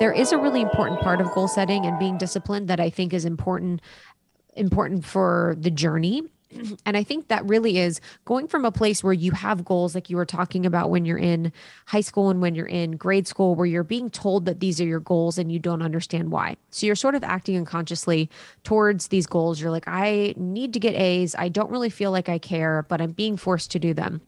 there is a really important part of goal setting and being disciplined that I think is important important for the journey and I think that really is going from a place where you have goals, like you were talking about when you're in high school and when you're in grade school, where you're being told that these are your goals and you don't understand why. So you're sort of acting unconsciously towards these goals. You're like, I need to get A's. I don't really feel like I care, but I'm being forced to do them.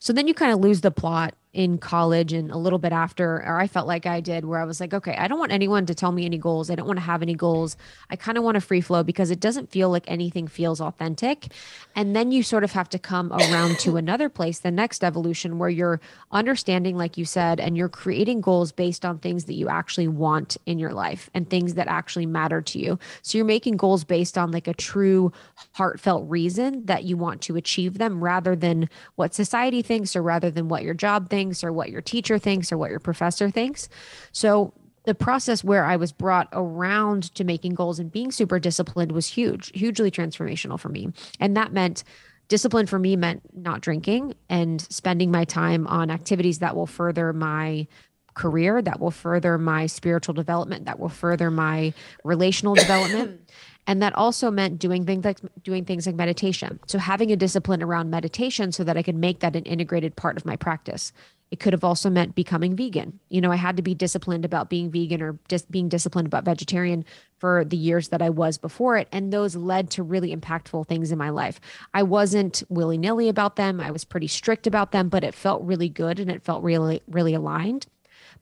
So then you kind of lose the plot in college and a little bit after, or I felt like I did, where I was like, okay, I don't want anyone to tell me any goals. I don't want to have any goals. I kind of want to free flow because it doesn't feel like anything feels authentic. And then you sort of have to come around to another place, the next evolution, where you're understanding, like you said, and you're creating goals based on things that you actually want in your life and things that actually matter to you. So you're making goals based on like a true heartfelt reason that you want to achieve them rather than what society thinks or rather than what your job thinks thinks or what your teacher thinks or what your professor thinks. So the process where I was brought around to making goals and being super disciplined was huge, hugely transformational for me. And that meant discipline for me meant not drinking and spending my time on activities that will further my career, that will further my spiritual development, that will further my relational development. And that also meant doing things like doing things like meditation. So having a discipline around meditation so that I could make that an integrated part of my practice. It could have also meant becoming vegan. You know, I had to be disciplined about being vegan or just being disciplined about vegetarian for the years that I was before it. And those led to really impactful things in my life. I wasn't willy nilly about them. I was pretty strict about them, but it felt really good and it felt really, really aligned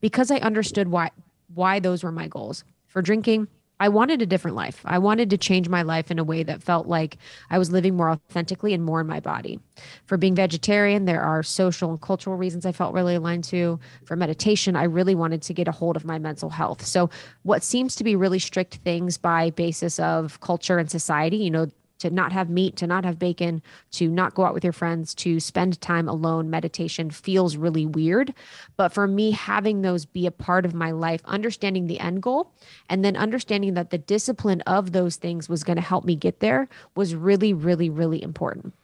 because I understood why why those were my goals. For drinking, I wanted a different life. I wanted to change my life in a way that felt like I was living more authentically and more in my body. For being vegetarian, there are social and cultural reasons I felt really aligned to. For meditation, I really wanted to get a hold of my mental health. So, what seems to be really strict things by basis of culture and society, you know, to not have meat, to not have bacon, to not go out with your friends, to spend time alone, meditation feels really weird. But for me, having those be a part of my life, understanding the end goal, and then understanding that the discipline of those things was going to help me get there was really, really, really important.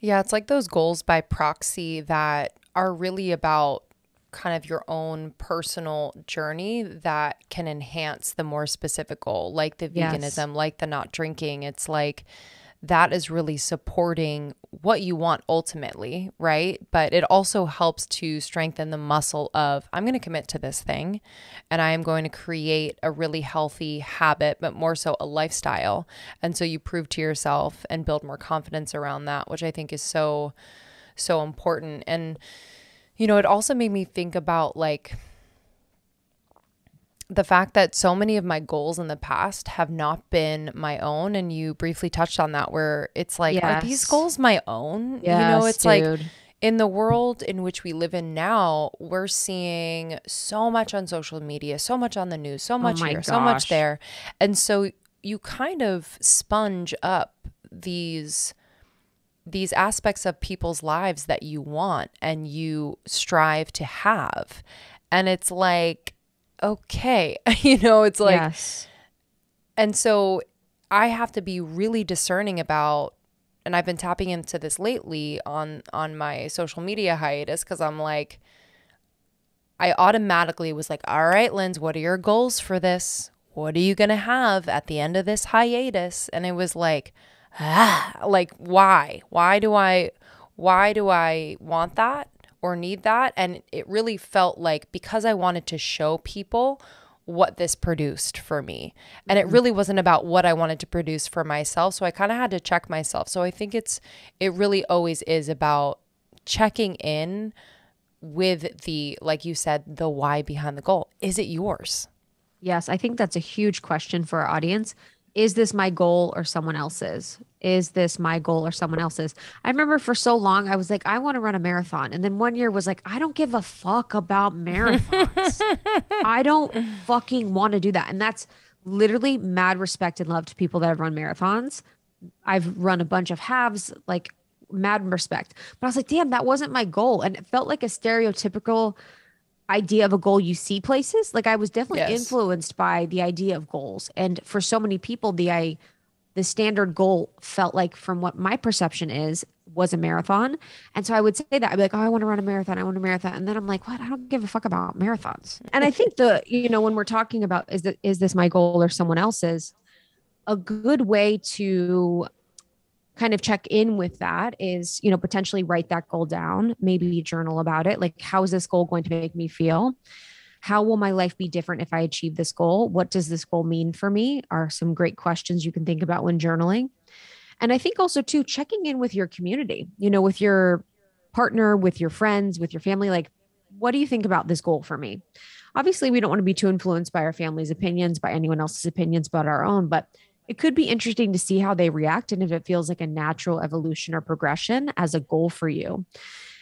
Yeah, it's like those goals by proxy that are really about kind of your own personal journey that can enhance the more specific goal, like the veganism, yes. like the not drinking. It's like that is really supporting what you want ultimately, right? But it also helps to strengthen the muscle of I'm going to commit to this thing and I am going to create a really healthy habit, but more so a lifestyle. And so you prove to yourself and build more confidence around that, which I think is so, so important. And, you know, it also made me think about like the fact that so many of my goals in the past have not been my own and you briefly touched on that where it's like yes. are these goals my own yes, you know it's dude. like in the world in which we live in now we're seeing so much on social media so much on the news so oh much oh here gosh. so much there and so you kind of sponge up these these aspects of people's lives that you want and you strive to have. And it's like, okay, you know, it's like, yes. and so I have to be really discerning about, and I've been tapping into this lately on on my social media hiatus because I'm like, I automatically was like, all right, Linz, what are your goals for this? What are you gonna have at the end of this hiatus? And it was like, ah, like why? Why do I why do I want that or need that? And it really felt like because I wanted to show people what this produced for me. And it mm-hmm. really wasn't about what I wanted to produce for myself. So I kind of had to check myself. So I think it's it really always is about checking in with the like you said the why behind the goal. Is it yours? Yes, I think that's a huge question for our audience is this my goal or someone else's? Is this my goal or someone else's? I remember for so long I was like, I want to run a marathon. And then one year was like, I don't give a fuck about marathons. I don't fucking want to do that. And that's literally mad respect and love to people that have run marathons. I've run a bunch of halves, like mad respect. But I was like, damn, that wasn't my goal. And it felt like a stereotypical idea of a goal you see places like i was definitely yes. influenced by the idea of goals and for so many people the i the standard goal felt like from what my perception is was a marathon. And so I would say that I'd be like, oh, I want to run a marathon. I want a marathon. And then I'm like, what? I don't give a fuck about marathons. And I think the, you know, when we're talking about is that is this my goal or someone else's, a good way to kind of check in with that is, you know, potentially write that goal down, maybe journal about it. Like, how is this goal going to make me feel? How will my life be different if I achieve this goal? What does this goal mean for me? Are some great questions you can think about when journaling. And I think also, too, checking in with your community, you know, with your partner, with your friends, with your family. Like, what do you think about this goal for me? Obviously, we don't want to be too influenced by our family's opinions, by anyone else's opinions but our own. But it could be interesting to see how they react and if it feels like a natural evolution or progression as a goal for you.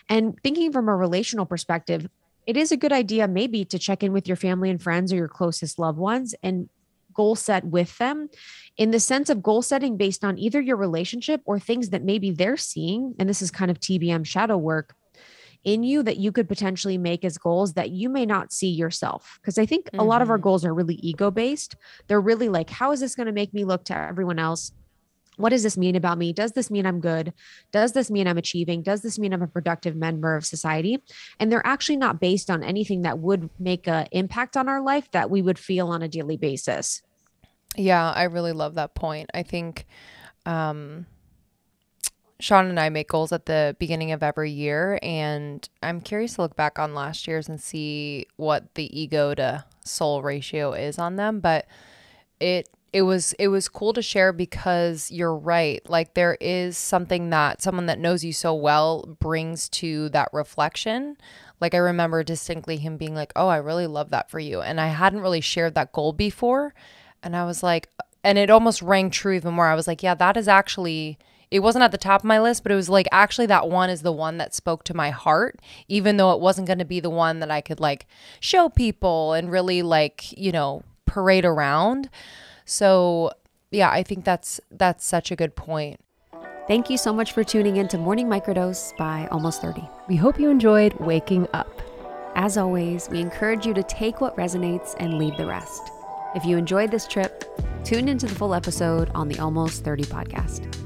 And thinking from a relational perspective, it is a good idea maybe to check in with your family and friends or your closest loved ones and goal set with them in the sense of goal setting based on either your relationship or things that maybe they're seeing. And this is kind of TBM shadow work in you that you could potentially make as goals that you may not see yourself. Because I think mm-hmm. a lot of our mm-hmm. goals are really ego based. They're really like, how is this going to make me look to everyone else? What does this mean about me? Does this mean I'm good? Does this mean I'm achieving? Does this mean I'm a productive member of society? And they're actually not based on anything that would make an impact on our life that we would feel on a daily basis. Yeah, I really love that point. I think um, Sean and I make goals at the beginning of every year, and I'm curious to look back on last year's and see what the ego to soul ratio is on them. But it it was it was cool to share because you're right. Like there is something that someone that knows you so well brings to that reflection. Like I remember distinctly him being like, "Oh, I really love that for you," and I hadn't really shared that goal before, and I was like, and it almost rang true even more. I was like, "Yeah, that is actually." It wasn't at the top of my list, but it was like actually that one is the one that spoke to my heart, even though it wasn't going to be the one that I could like show people and really like, you know, parade around. So, yeah, I think that's that's such a good point. Thank you so much for tuning in to Morning Microdose by Almost 30. We hope you enjoyed waking up. As always, we encourage you to take what resonates and leave the rest. If you enjoyed this trip, tune into the full episode on the Almost 30 podcast.